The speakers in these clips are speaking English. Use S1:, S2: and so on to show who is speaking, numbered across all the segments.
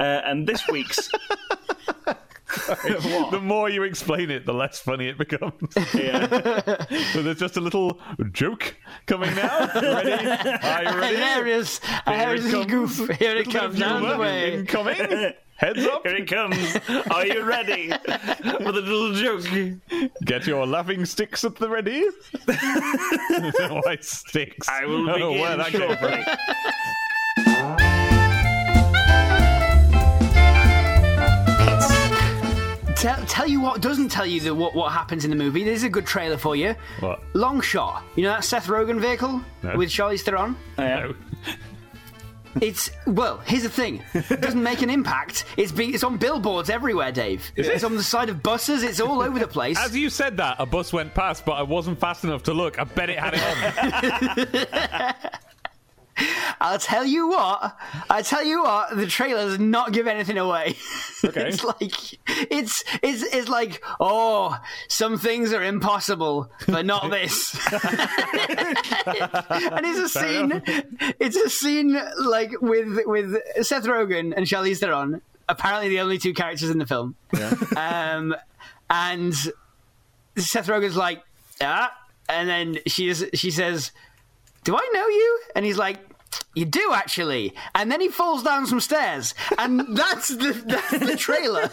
S1: Uh, and this week's.
S2: The more you explain it, the less funny it becomes.
S1: Yeah.
S2: so there's just a little joke coming now. Ready? Are you ready?
S3: Hilarious,
S2: Here
S3: hilarious
S2: it comes.
S3: goof. Here it
S2: Little bit of
S3: comes down the way.
S2: Incoming. Heads up.
S1: Here it comes. Are you ready for the little joke?
S2: Get your laughing sticks at the ready. Why sticks?
S1: I will
S2: I don't know where that came from.
S1: shortly.
S3: Tell, tell you what doesn't tell you the, what, what happens in the movie. This is a good trailer for you.
S2: What?
S3: Long shot. You know that Seth Rogen vehicle
S2: No.
S3: with Charlize Theron?
S2: Oh, no.
S3: It's well. Here's the thing. It doesn't make an impact. It's be, it's on billboards everywhere, Dave. It's on the side of buses. It's all over the place.
S2: As you said that, a bus went past, but I wasn't fast enough to look. I bet it had it on.
S3: I'll tell you what. I tell you what. The trailer does not give anything away.
S2: Okay.
S3: it's like it's it's it's like oh, some things are impossible, but not this. and it's a scene. It's a scene like with with Seth Rogen and Charlize Theron. Apparently, the only two characters in the film. Yeah. Um, and Seth Rogen's like, ah, and then she is, she says, "Do I know you?" And he's like. You do actually, and then he falls down some stairs, and that's the that's the trailer.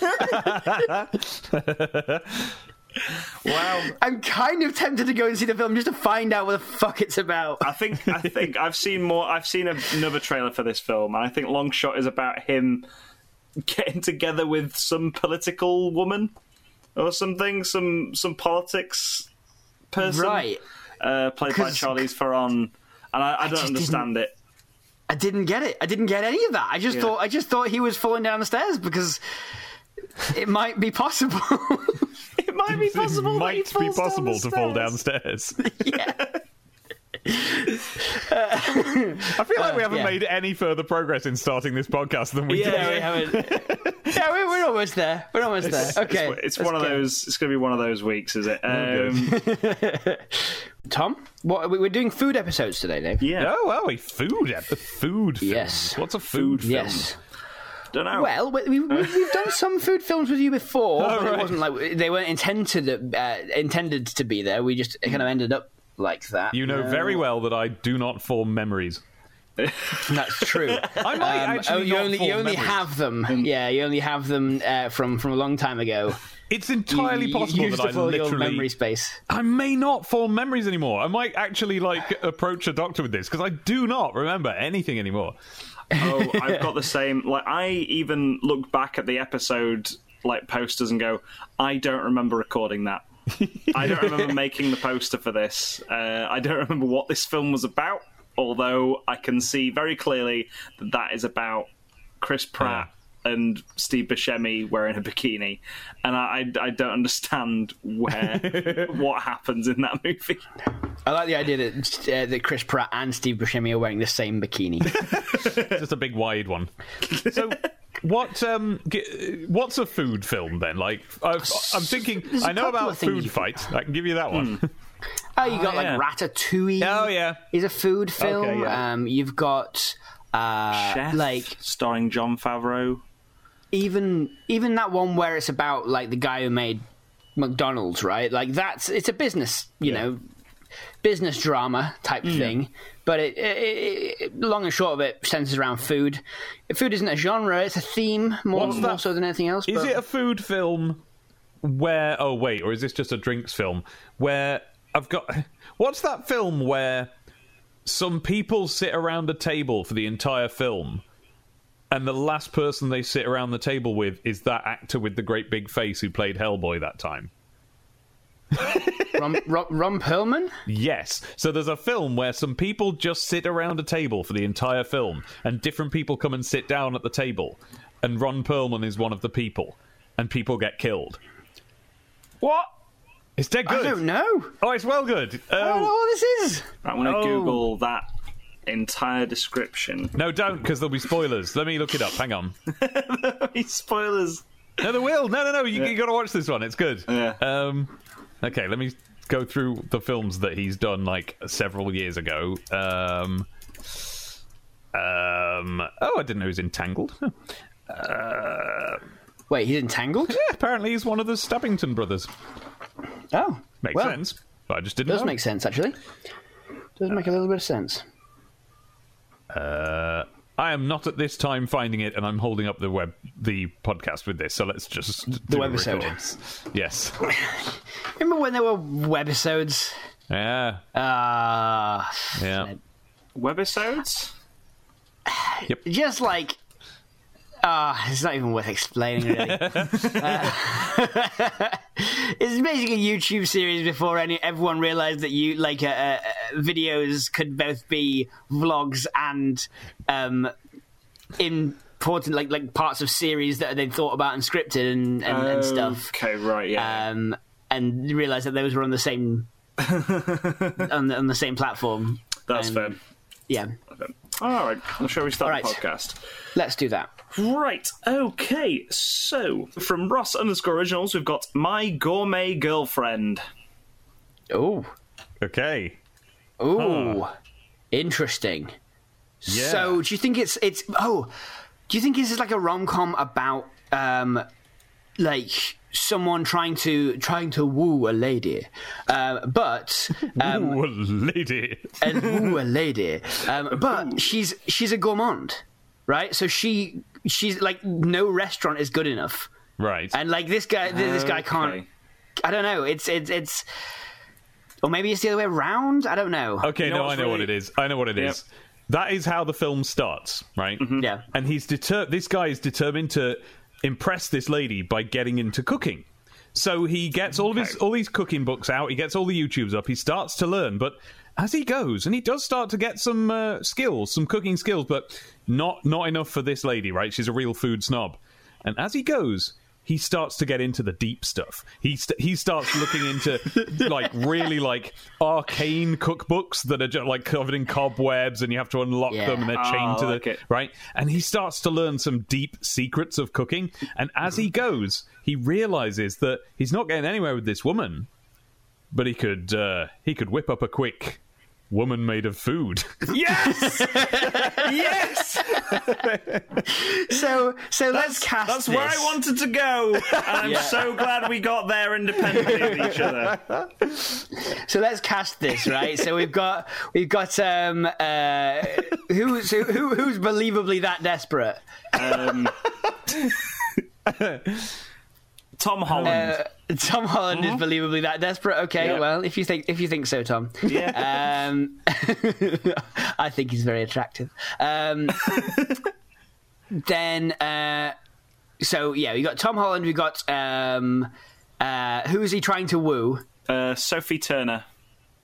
S1: Wow.
S3: I'm kind of tempted to go and see the film just to find out what the fuck it's about.
S1: I think I think I've seen more. I've seen another trailer for this film, and I think Long Shot is about him getting together with some political woman or something, some some politics person,
S3: Right?
S1: Uh, played by Charlize Theron, and I, I don't understand it.
S3: I didn't get it. I didn't get any of that. I just
S1: Yeah.
S3: thought I just thought he was falling down the stairs because it might be possible.
S1: It might be possible.
S2: it
S1: that he
S2: might be
S1: falls down
S2: possible
S1: the
S2: to fall
S1: stairs.
S2: downstairs. I feel like we haven't
S3: yeah.
S2: made any further progress in starting this podcast than we
S1: Yeah,
S2: did.
S3: yeah, we haven't. yeah, we're, we're almost there. We're almost there. Okay,
S1: It's, it's
S3: let's
S1: one of those. It's going to be one of those weeks, is it? Um,
S3: Tom, what we- we're doing food episodes today, Dave.
S1: yeah.
S2: Oh, well, we food ep- food. Films.
S3: Yes.
S2: What's a food? film?
S3: Yes.
S1: Don't know.
S3: Well, we, we, we've, we've done some food films with you before, but
S2: right.
S3: it wasn't like they weren't intended uh, intended to be there. We just kind of ended up like that.
S2: You know very well that I do not form memories.
S3: That's true.
S2: I might
S3: Um,
S2: actually
S3: oh, you
S2: not
S3: only
S2: form
S3: you only have them. Yeah, you only have them uh, from from a long time ago.
S2: It's entirely
S3: you,
S2: possible
S3: you used
S2: that
S3: to
S2: I
S3: fill your
S2: literally
S3: memory space.
S2: I may not form memories anymore. I might actually like approach a doctor with this because I do not remember anything anymore.
S1: oh, I've got the same. Like, I even look back at the episode like posters and go, I don't remember recording that. I don't remember making the poster for this. Uh, I don't remember what this film was about. Although I can see very clearly that that is about Chris Pratt and Steve Buscemi wearing a bikini, and I, I, I don't understand where what happens in that movie.
S3: I like the idea that uh, that Chris Pratt and Steve Buscemi are wearing the same bikini.
S2: Just a big wide one. So. What um, g- what's a food film then? Like, I've, I'm thinking,
S3: There's a
S2: I know about Food
S3: you
S2: Fight. I can give you that one.
S3: oh, you got
S1: yeah.
S3: like Ratatouille.
S2: Oh, yeah.
S3: is a food film.
S2: Okay, yeah.
S3: Um, you've got uh,
S1: Chef,
S3: like
S1: starring Jon Favreau.
S3: even even that one where it's about like the guy who made McDonald's, right? Like that's it's a business, you know, business drama type thing. But it, it, it, long and short of it centers around food. Food isn't a genre; it's a theme more, more so than anything else.
S2: Is
S3: but-
S2: it a food film where? Oh wait, or is this just a drinks film where I've got? What's that film where some people sit around a table for the entire film, and the last person they sit around the table with is that actor with the great big face who played Hellboy that time?
S3: Ron, Ron, Ron Perlman?
S2: Yes. So there's a film where some people just sit around a table for the entire film, and different people come and sit down at the table, and Ron Perlman is one of the people, and people get killed.
S1: What?
S2: It's dead
S3: I
S2: good.
S3: don't know.
S2: Oh, it's well good.
S3: I don't know
S2: Oh,
S3: what this is.
S1: I'm going to
S2: Oh.
S1: Google that entire description.
S2: no, don't, because there'll be spoilers. Let me look it up. Hang on.
S1: Spoilers.
S2: No, there will. No, no, no. You,
S1: Yeah.
S2: you got to watch this one. It's good.
S1: Yeah.
S2: Um, okay, let me go through the films that he's done like several years ago. Um, um, oh, I didn't know he was in Tangled.
S3: Wait, he's in Tangled?
S2: Yeah, apparently he's one of the Stabbington brothers.
S3: Oh,
S2: Makes
S3: well,
S2: sense. I just didn't
S3: Does
S2: know.
S3: make sense actually. Does make a little bit of sense.
S2: Uh, I am not at this time finding it, and I'm holding up the web, the podcast with this. So let's just the
S3: webisode.
S2: Yes.
S3: Remember when there were webisodes?
S2: Yeah.
S3: Ah,
S2: Yeah.
S1: Webisodes? Yep.
S3: just like ah, it's not even worth explaining really. Uh, it's basically a YouTube series before any everyone realized that you like uh, uh, videos could both be vlogs and um, important like like parts of series that they'd thought about and scripted and and, and stuff.
S1: Okay, right, yeah.
S3: Um, and realized that those were on the same on, the, on the same platform.
S1: That's
S3: and-
S1: fair.
S3: Yeah,
S1: All right, well, shall we start
S3: All
S1: the podcast?
S3: let's do that.
S1: Right, okay, so from Ross underscore originals, we've got My Gourmet Girlfriend.
S3: Oh.
S2: Okay.
S3: Ooh, interesting.
S2: Yeah.
S3: So, do you think it's it's? Oh, do you think this is like a rom com about um, like someone trying to trying to woo a lady, uh, but um,
S2: Ooh, lady.
S3: and woo a lady, um, but she's she's a gourmand, right? So she she's like no restaurant is good enough,
S2: Right.
S3: and like this guy this guy can't. I don't know. It's it's it's. Or maybe it's the other way around. I don't know.
S2: okay,
S1: You know
S2: no, I
S1: what's
S2: know what it is. I know what it is.
S1: Yep.
S2: That is how the film starts, right?
S3: Yeah.
S2: And he's deter. This guy is determined to impress this lady by getting into cooking. So he gets all of his all these cooking books out. He gets all the YouTubes up. He starts to learn, but as he goes, and he does start to get some uh, skills, some cooking skills, but not not enough for this lady. Right? She's a real food snob. And as he goes, he starts to get into the deep stuff. He st- he starts looking into like really like arcane cookbooks that are just like covered in cobwebs, and you have to unlock
S3: Yeah.
S2: them, and they're chained
S1: Oh,
S2: to the
S1: like it.
S2: right? And he starts to learn some deep secrets of cooking. And as he goes, he realizes that he's not getting anywhere with this woman, but he could uh, he could whip up a quick woman made of food.
S1: Yes! yes!
S3: So so let's cast
S1: That's
S3: this.
S1: where I wanted to go, and I'm
S3: Yeah.
S1: so glad we got there independently of each other.
S3: So let's cast this, right? so we've got we've got um uh who's who, who who's believably that desperate?
S1: Um, Tom Holland.
S3: Uh, Tom Holland is believably that desperate. Okay,
S1: Yeah.
S3: well, if you think if you think so, Tom.
S1: yeah.
S3: Um, I think he's very attractive. Um, then, uh, so yeah, we got Tom Holland. We got um, uh, who is he trying to woo?
S1: Uh, Sophie Turner.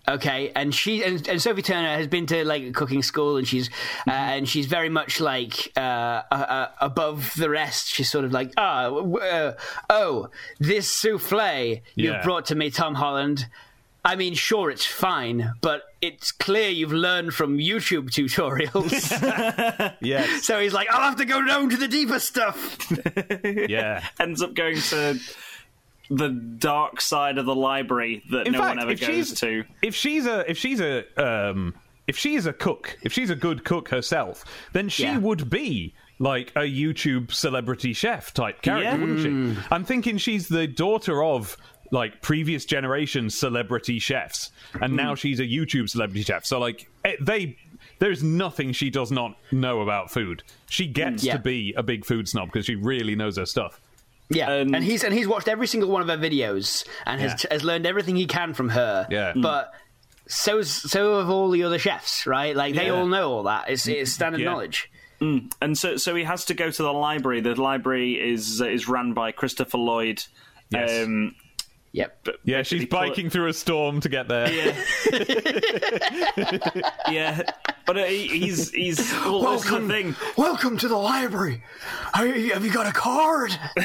S3: Okay, and she and, and Sophie Turner has been to like a cooking school, and she's uh, and she's very much like uh, uh, uh, above the rest. She's sort of like, ah, w- uh, oh, this souffle
S2: Yeah.
S3: you've brought to me, Tom Holland. I mean, sure, it's fine, but it's clear you've learned from YouTube tutorials.
S2: yes.
S3: so he's like, I'll have to go down to the deeper stuff.
S2: Yeah.
S1: Ends up going to the dark side of the library that
S2: In
S1: no
S2: fact,
S1: one ever
S2: if
S1: goes
S2: she's
S1: to.
S2: if she's a if she's a um if she's a cook, if she's a good cook herself, then she
S3: Yeah.
S2: would be like a YouTube celebrity chef type character,
S1: Yeah.
S2: wouldn't
S3: Mm.
S2: she? I'm thinking she's the daughter of like previous generation celebrity chefs, and
S3: Mm.
S2: now she's a YouTube celebrity chef. So like eh, they. There's nothing she does not know about food. She gets
S3: Yeah.
S2: to be a big food snob because she really knows her stuff.
S3: Yeah,
S1: And-
S3: and, he's and he's watched every single one of her videos and has
S2: Yeah.
S3: has learned everything he can from her.
S2: Yeah.
S3: but so so have all the other chefs, right? Like they
S2: Yeah.
S3: all know all that. It's it's standard
S2: Yeah.
S3: knowledge.
S1: And so, so he has to go to the library. The library is is run by Christopher Lloyd.
S2: Yes.
S1: Um,
S3: Yep.
S2: Yeah, she's
S1: basically put-
S2: biking through a storm to get there.
S1: Yeah, but uh, he- he's he's well, the thing.
S3: welcome to the library. Have you got a card?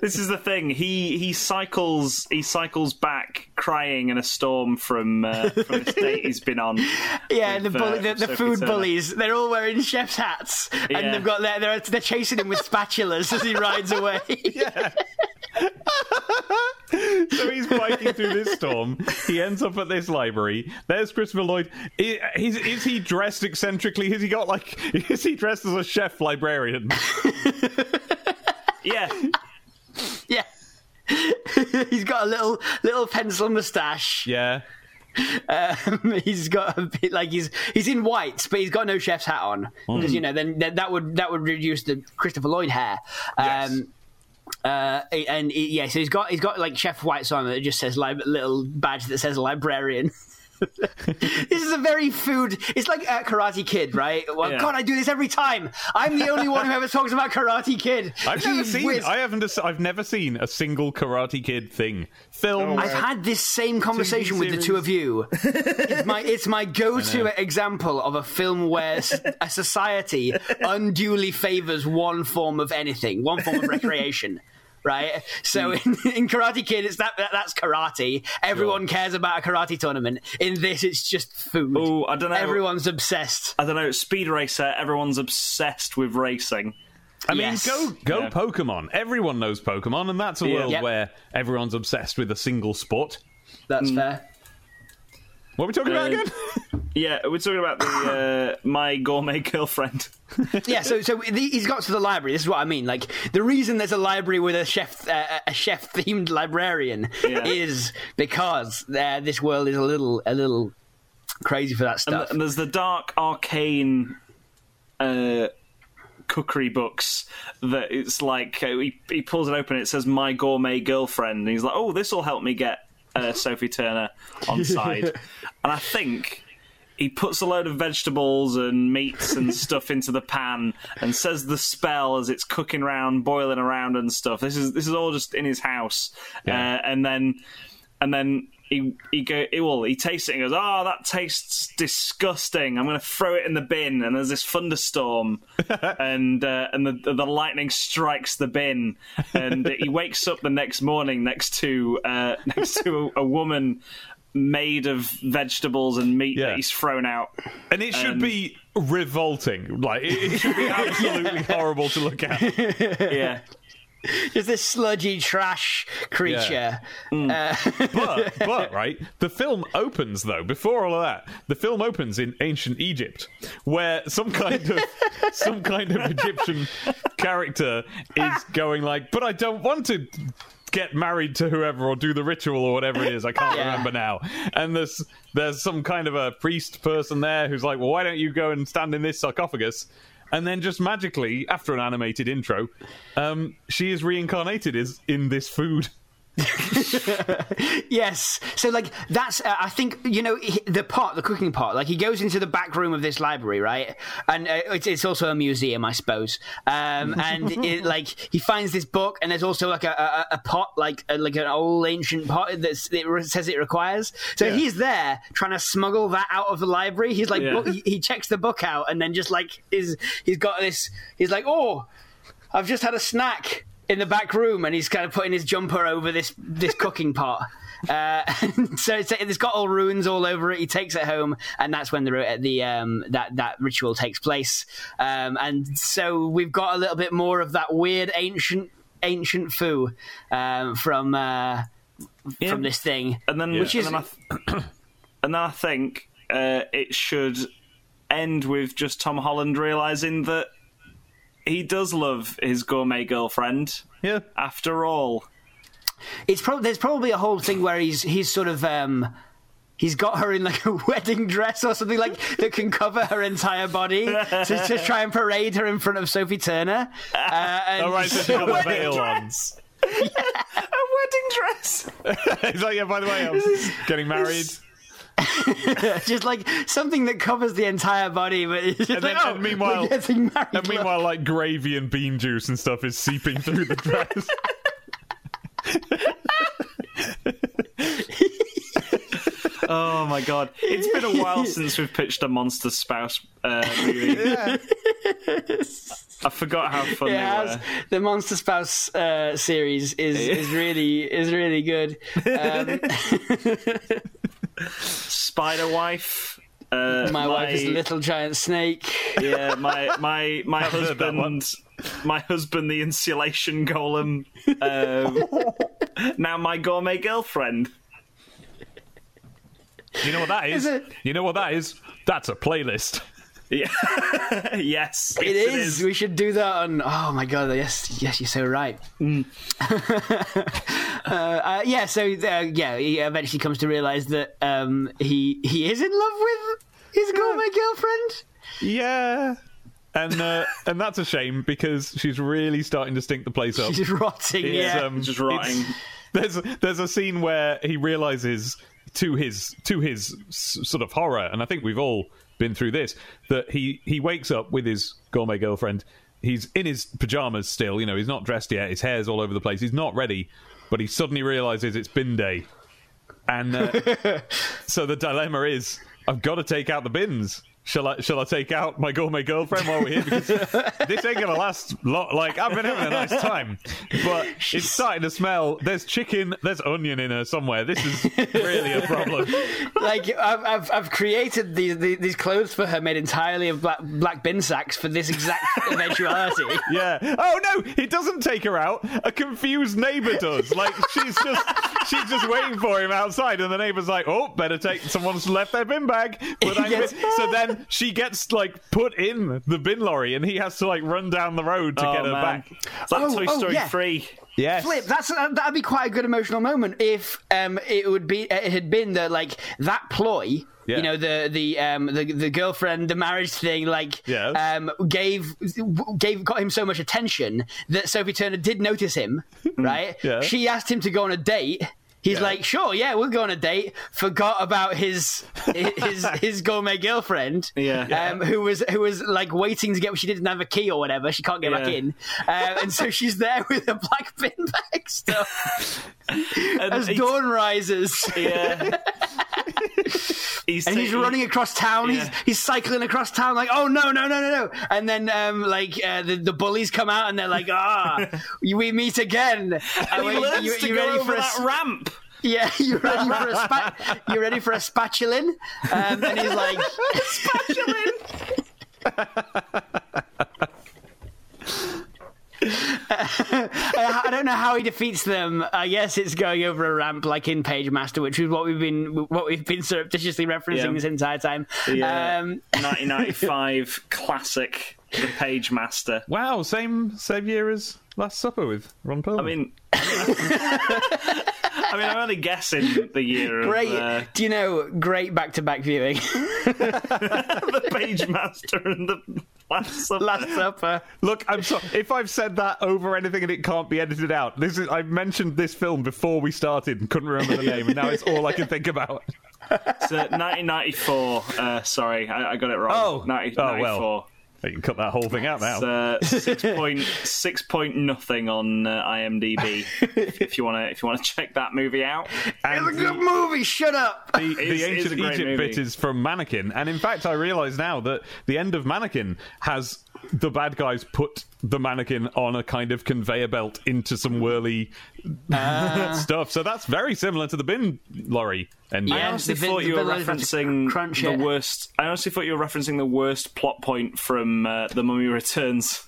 S1: This is the thing. He he cycles he cycles back crying in a storm from uh, from this date he's been on.
S3: Yeah, the, bully,
S1: uh,
S3: the, the food
S1: Turner.
S3: bullies. They're all wearing chef's hats,
S1: Yeah.
S3: and they've got their, they're they're chasing him with spatulas as he rides away.
S2: So he's biking through this storm. He ends up at this library. There's Christopher Lloyd. I- Is, is he dressed eccentrically? Has he got like? Is he dressed as a chef librarian?
S1: Yeah,
S3: Yeah. he's got a little little pencil moustache.
S2: Yeah.
S3: Um, he's got a bit like he's he's in whites, but he's got no chef's hat on
S2: Hmm.
S3: because you know then, then that would that would reduce the Christopher Lloyd hair.
S2: Yes.
S3: Uh, and yeah, so he's got he's got like chef whites on that just says li- little badge that says librarian. this is a very food. It's like uh, Karate Kid, right? Well,
S1: Yeah.
S3: God, I do this every time. I'm the only one who ever talks about Karate Kid.
S2: I've never seen.
S3: whiz.
S2: I haven't. I've never seen a single Karate Kid thing. Film.
S3: I've had this same conversation with the two of you. It's my it's my go-to example of a film where a society unduly favors one form of anything, one form of recreation. Right, so hmm. in, in Karate Kid, it's that, that that's karate. Everyone cares about a karate tournament. In this, it's just food.
S1: Ooh, I don't know.
S3: Everyone's obsessed.
S1: I don't know. Speed Racer. Everyone's obsessed with racing.
S2: I mean,
S3: Yes.
S2: go go
S1: Yeah.
S2: Pokemon. Everyone knows Pokemon, and that's a
S1: Yeah.
S2: world
S3: Yep.
S2: where everyone's obsessed with a single sport.
S3: That's hmm. fair.
S2: What are we talking about
S1: Uh,
S2: again?
S1: Yeah, we're talking about the uh, my gourmet girlfriend.
S3: yeah, so so the, he's got to the library. This is what I mean. Like the reason there's a library with a chef uh, a chef themed librarian
S1: Yeah.
S3: is because uh, this world is a little a little crazy for that
S1: And,
S3: stuff.
S1: and there's the dark arcane uh, cookery books that it's like uh, he, he pulls it open. It says "My Gourmet Girlfriend," and he's like, "Oh, this will help me get uh, Sophie Turner on side." and I think he puts a load of vegetables and meats and stuff into the pan and says the spell as it's cooking around, boiling around and stuff. This is this is all just in his house,
S2: Yeah.
S1: uh, and then and then he he go he, well he tastes it and goes oh that tastes disgusting I'm going to throw it in the bin and there's this thunderstorm and uh, and the the lightning strikes the bin and he wakes up the next morning next to uh, next to a, a woman made of vegetables and meat
S2: Yeah.
S1: that he's thrown out
S2: And it should
S1: um,
S2: be revolting. Like it, it should be absolutely horrible to look at.
S1: yeah
S3: Just this sludgy trash creature. Mm.
S2: Uh, but but right, the film opens though. Before all of that, the film opens in ancient Egypt, where some kind of some kind of Egyptian character is going like, "But I don't want to." Get married to whoever or do the ritual or whatever it is. I can't
S3: Yeah.
S2: remember now. And there's there's some kind of a priest person there who's like, well, why don't you go and stand in this sarcophagus? And then just magically, after an animated intro, um, she is reincarnated is in this food.
S3: Yes. So like that's uh, I think you know he- the pot, the cooking pot. Like he goes into the back room of this library, right? And uh, it's, it's also a museum, I suppose. Um, and it, like he finds this book, and there's also like a, a, a pot, like a, like an old ancient pot that says it requires. So
S2: Yeah.
S3: he's there trying to smuggle that out of the library. He's like,
S1: Yeah.
S3: book, he, he checks the book out, and then just like is he's got this. He's like, oh. I've just had a snack in the back room, and he's kind of putting his jumper over this this cooking pot. Uh, so it's, it's got all runes all over it. He takes it home, and that's when the the um, that that ritual takes place. Um, and so we've got a little bit more of that weird ancient ancient foo um, from uh,
S1: Yeah.
S3: from this thing.
S1: and then
S3: Which is-
S1: and then I, th- and then I think uh, it should end with just Tom Holland realizing that he does love his gourmet girlfriend
S2: Yeah.
S1: after all.
S3: It's probably there's probably a whole thing where he's he's sort of um he's got her in like a wedding dress or something like that can cover her entire body to, to try and parade her in front of Sophie Turner. Uh, and
S2: All right, so she got the
S1: Wedding
S2: veil on.
S1: dress. a wedding dress.
S2: He's like, yeah, by the way, I'm getting married.
S3: just like something that covers the entire body, but it's just
S2: And then-
S3: like, oh,
S2: and meanwhile-
S3: we're getting married.
S2: And meanwhile, like gravy and bean juice and stuff is seeping through the dress.
S1: Oh my god! It's been a while since we've pitched a monster spouse uh, movie. I forgot how fun
S3: It
S1: they were.
S3: the Monster Spouse uh, series is is really is really good. Um,
S1: Spider Wife. Uh,
S3: my, wife is a little giant snake.
S1: Yeah, my my my
S2: heard that one.
S1: husband, my husband, the insulation golem. Um, now my gourmet girlfriend.
S2: You know what that is?
S3: Is it?
S2: You know what that is? That's a playlist.
S1: Yeah. yes,
S3: It is. We should do that on. Oh my god! Yes, yes, you're so right. uh, uh, yeah. So uh, yeah, he eventually comes to realize that um, he he is in love with his gourmet girlfriend.
S2: Yeah. And uh, and that's a shame because she's really starting to stink the place up.
S3: She's rotting.
S2: It's,
S3: yeah.
S2: um,
S1: Just rotting.
S2: There's there's a scene where he realizes to his to his s- sort of horror, and I think we've all been through this, that he he wakes up with his gourmet girlfriend. He's in his pajamas still, you know, he's not dressed yet. His hair's all over the place. He's not ready, but he suddenly realizes it's bin day, and uh, so the dilemma is: I've got to take out the bins. Shall I? Shall I take out my gourmet girlfriend while we're here? Because this ain't gonna last. Lo- like I've been having a nice time, but it's starting to smell. There's chicken. There's onion in her somewhere. This is really a problem.
S3: like I've, I've, I've created these, these these clothes for her made entirely of black black bin sacks for this exact eventuality.
S2: Yeah. Oh no, he doesn't take her out. A confused neighbour does. Like she's just she's just waiting for him outside, and the neighbour's like, "Oh, better take someone's left their bin bag." But
S3: Yes.
S2: so then she gets like put in the bin lorry, and he has to like run down the road to
S1: Oh,
S2: get her
S1: man.
S2: back.
S1: It's like
S3: Oh,
S1: Toy
S3: oh,
S1: Story
S3: yeah.
S1: 3.
S2: Yes.
S3: Flip. That's uh, that'd be quite a good emotional moment if um it would be it had been the like that ploy.
S2: Yeah.
S3: You know the the um the the girlfriend the marriage thing like
S2: Yes.
S3: um gave gave got him so much attention that Sophie Turner did notice him right
S2: Yeah.
S3: she asked him to go on a date he's
S2: Yeah.
S3: like sure yeah we'll go on a date forgot about his his his gourmet girlfriend
S1: Yeah.
S3: um who was who was like waiting to get she didn't have a key or whatever she can't get back in uh, and so she's there with a black bin bag stuff
S1: And
S3: as dawn rises.
S1: Yeah. he's
S3: And he's
S1: taking-
S3: running across town. He's
S1: Yeah.
S3: he's cycling across town like, oh no no no no no! And then um like uh, the the bullies come out and they're like, ah, we meet again.
S1: And he learns
S3: you-
S1: to
S3: you
S1: go
S3: ready
S1: over
S3: for
S1: that
S3: s-
S1: ramp.
S3: Yeah, you ready for a spa- you ready for a spatulin? Um, and he's like, I, I don't know how he defeats them. I guess it's going over a ramp like in Pagemaster, which is what we've been what we've been surreptitiously referencing
S1: Yeah.
S3: this entire time.
S1: Yeah.
S3: Um,
S1: 1995 classic, The Pagemaster.
S2: Wow, same same year as Last Supper with Ron Perlman.
S1: I mean, I mean, I'm only guessing the year of
S3: great,
S1: uh,
S3: do you know? Great back-to-back viewing.
S1: the Page Master and the Last Supper.
S3: Last Supper.
S2: Look, I'm sorry if I've said that over anything and it can't be edited out. This is I mentioned this film before we started and couldn't remember the name, and now it's all I can think about.
S1: It's, uh, 1994. Uh, sorry, I, I got it wrong.
S2: Oh.
S1: 90,
S2: Oh,
S1: 94.
S2: well. You can cut that whole thing out now.
S1: It's, uh, six point six point nothing on uh, IMDb. if, if you want to, if you want to check that movie out,
S2: and
S3: It's a good movie. Shut up.
S2: the,
S1: It's-
S2: the ancient Egypt
S1: movie.
S2: bit is from Mannequin, and in fact, I realise now that the end of Mannequin has the bad guys put the mannequin on a kind of conveyor belt into some whirly
S3: Ah.
S2: stuff. So that's very similar to the bin lorry ending.
S1: I honestly
S3: the
S1: thought
S3: the
S1: you were
S3: villains
S1: referencing
S3: crunch
S1: the
S3: it.
S1: worst. I honestly thought you were referencing the worst plot point from uh, The Mummy Returns.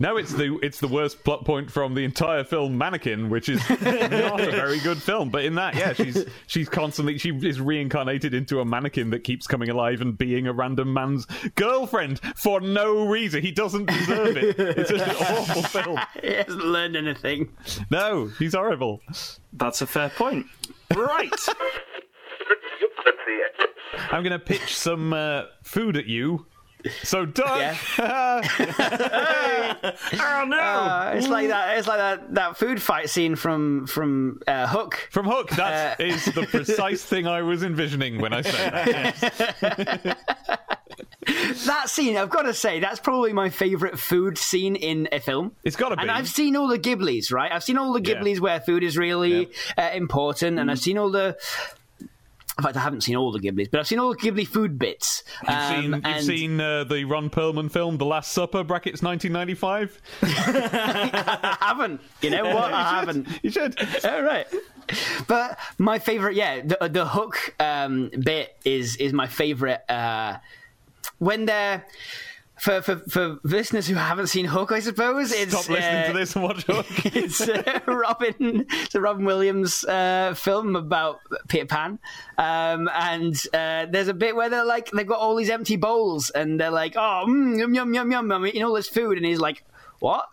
S2: No, it's the it's the worst plot point from the entire film Mannequin, which is not a very good film. But in that, yeah, she's she's constantly she is reincarnated into a mannequin that keeps coming alive and being a random man's girlfriend for no reason. He doesn't deserve it. It's just an awful film.
S3: He hasn't learned anything.
S2: No, he's horrible.
S1: That's a fair point. Right.
S2: I'm going to pitch some uh, food at you. So, Doug,
S1: oh no!
S3: Uh, it's like that. It's like that, that food fight scene from from uh, Hook.
S2: from Hook, that is the precise thing I was envisioning when I said that. yes.
S3: That scene, I've got to say, that's probably my favourite food scene in a film.
S2: It's got to be.
S3: And I've seen all the Ghiblis, right? I've seen all the
S2: Yeah.
S3: Ghiblis where food is really uh, important,
S2: Mm.
S3: and I've seen all the. In fact, I haven't seen all the Ghiblis, but I've seen all the Ghibli food bits.
S2: You've
S3: Um,
S2: seen, you've
S3: and
S2: seen uh, the Ron Perlman film, The Last Supper, brackets 1995?
S3: I haven't. You know what? I haven't.
S2: You should.
S3: All right. But my favorite, yeah, the the hook um, bit is is my favorite. Uh, when they're for, for for listeners who haven't seen Hook, I suppose it's
S2: Stop listening
S3: uh,
S2: to this and watch Hook.
S3: it's uh, Robin. It's a Robin Williams uh, film about Peter Pan, um, and uh, there's a bit where they're like they've got all these empty bowls, and they're like, "Oh, mm, yum yum yum yum," I'm eating all this food, and he's like, "What?"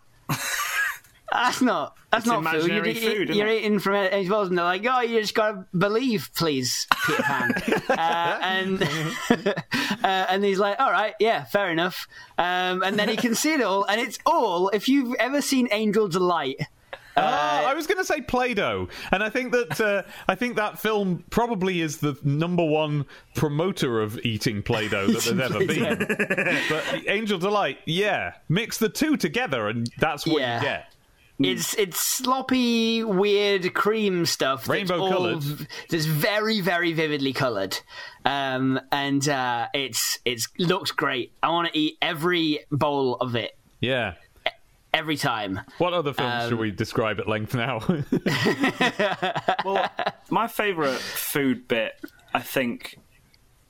S3: That's not. That's
S1: It's
S3: not food. You're,
S1: imaginary food, isn't
S3: you're
S1: it?
S3: eating from empty bowls, and they're like, "Oh, you just gotta believe, please, Peter Pan." uh, and uh, and he's like, "All right, yeah, fair enough." Um, and then he can see it all, and it's all. If you've ever seen Angel Delight.
S2: Ah, I was going to say Play-Doh, and I think that uh, I think that film probably is the number one promoter of eating Play-Doh that there's ever been. but Angel Delight, yeah, mix the two together, and that's what
S3: Yeah.
S2: you get.
S3: It's it's sloppy, weird cream stuff.
S2: Rainbow
S3: all
S2: coloured.
S3: v- That's very, very vividly coloured, um, and uh, it's it's looks great. I want to eat every bowl of it
S2: Yeah.
S3: every time.
S2: What other films
S3: Um,
S2: should we describe at length now?
S1: Well, my favourite food bit, I think,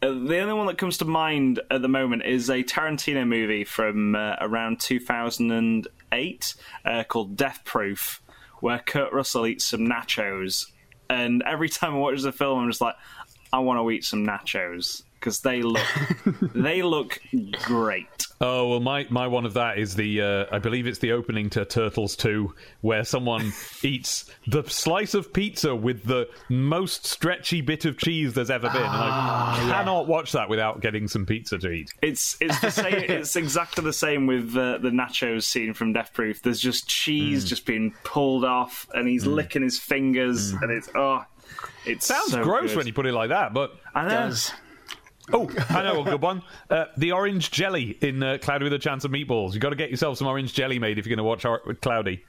S1: the only one that comes to mind at the moment is a Tarantino movie from uh, around 2008 uh, called Death Proof, where Kurt Russell eats some nachos. And every time I watch the film, I'm just like, I want to eat some nachos because they look they look great.
S2: Oh well, my, my one of that is the uh, I believe it's the opening to Turtles Two, where someone eats the slice of pizza with the most stretchy bit of cheese there's ever been, and I cannot watch that without getting some pizza to eat.
S1: It's it's the same. it's exactly the same with uh, the nachos scene from Death Proof. There's just cheese just being pulled off, and he's licking his fingers, and it's oh, it
S2: Sounds
S1: so
S2: gross
S1: good.
S2: when you put it like that, but
S1: it.
S3: Does
S2: oh, I know a good one. Uh, the orange jelly in uh, Cloudy with a Chance of Meatballs. You've got to get yourself some orange jelly made if you're going to watch Or- Cloudy.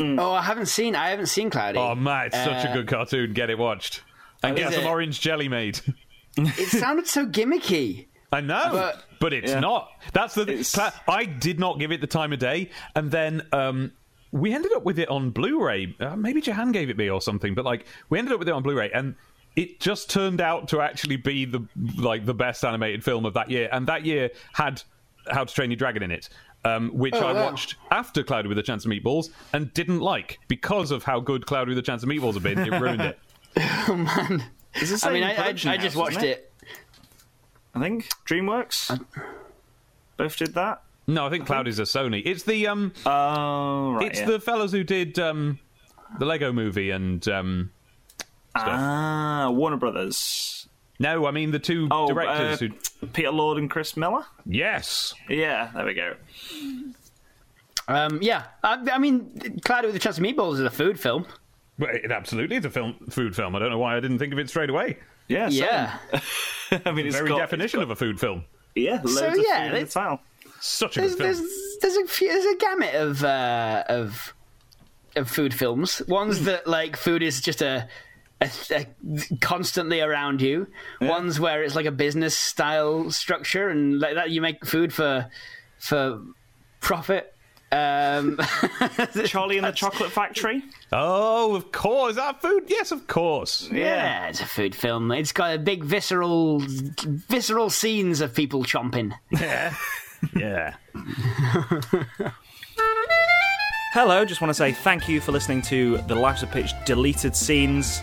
S3: oh, I haven't seen. I haven't seen Cloudy.
S2: Oh man, it's such a
S3: Uh,
S2: good cartoon. Get it watched and get some
S3: it?
S2: orange jelly made.
S3: It sounded so gimmicky.
S2: I know, but,
S3: But-
S2: it's
S1: Yeah.
S2: not. That's the.
S1: It's-
S2: I did not give it the time of day, and then um, we ended up with it on Blu-ray. Uh, maybe Jahan gave it me or something, but like we ended up with it on Blu-ray, and it just turned out to actually be the like the best animated film of that year, and that year had How to Train Your Dragon in it. Um, which
S3: Oh,
S2: I
S3: wow.
S2: watched after Cloudy with a Chance of Meatballs and didn't like because of how good Cloudy with a Chance of Meatballs had been. It ruined it.
S3: Oh man.
S1: It's the
S3: I mean, I, I, I
S1: production
S3: just watched
S1: isn't
S3: it.
S1: I think DreamWorks both did that.
S2: No, I think Cloudy's a Sony. It's the um,
S1: Oh, right.
S2: It's
S1: yeah.
S2: the fellows who did um, the Lego Movie and um,
S1: ah Warner Brothers.
S2: no, I mean the two
S1: Oh,
S2: directors
S1: uh,
S2: who.
S1: Peter Lord and Chris Miller.
S2: Yes,
S1: Yeah, there we go.
S3: Um, yeah, I, I mean, Cloudy with a Chance of Meatballs is a food film.
S2: Well, it absolutely is a film, food film. I don't know why I didn't think of it straight away.
S1: Yeah, same.
S3: Yeah.
S1: I mean, it's
S2: Very
S1: got,
S2: definition
S1: it's
S2: of a food film.
S1: yeah, loads
S3: So,
S1: of
S3: yeah,
S1: food in the
S3: it's-
S1: title.
S2: Such a
S3: There's
S2: good film.
S3: there's there's a few, there's a gamut of uh, of of food films. Ones that like food is just a, a, a constantly around you. Ones where it's like a business style structure and like that you make food for for profit. Um,
S1: Charlie and the Chocolate Factory.
S2: Oh, of course. Is that food? Yes, of course.
S3: yeah, it's a food film. It's got a big visceral visceral scenes of people chomping.
S2: Yeah. yeah.
S4: Hello, just want to say thank you for listening to the Lives of Pitch deleted scenes.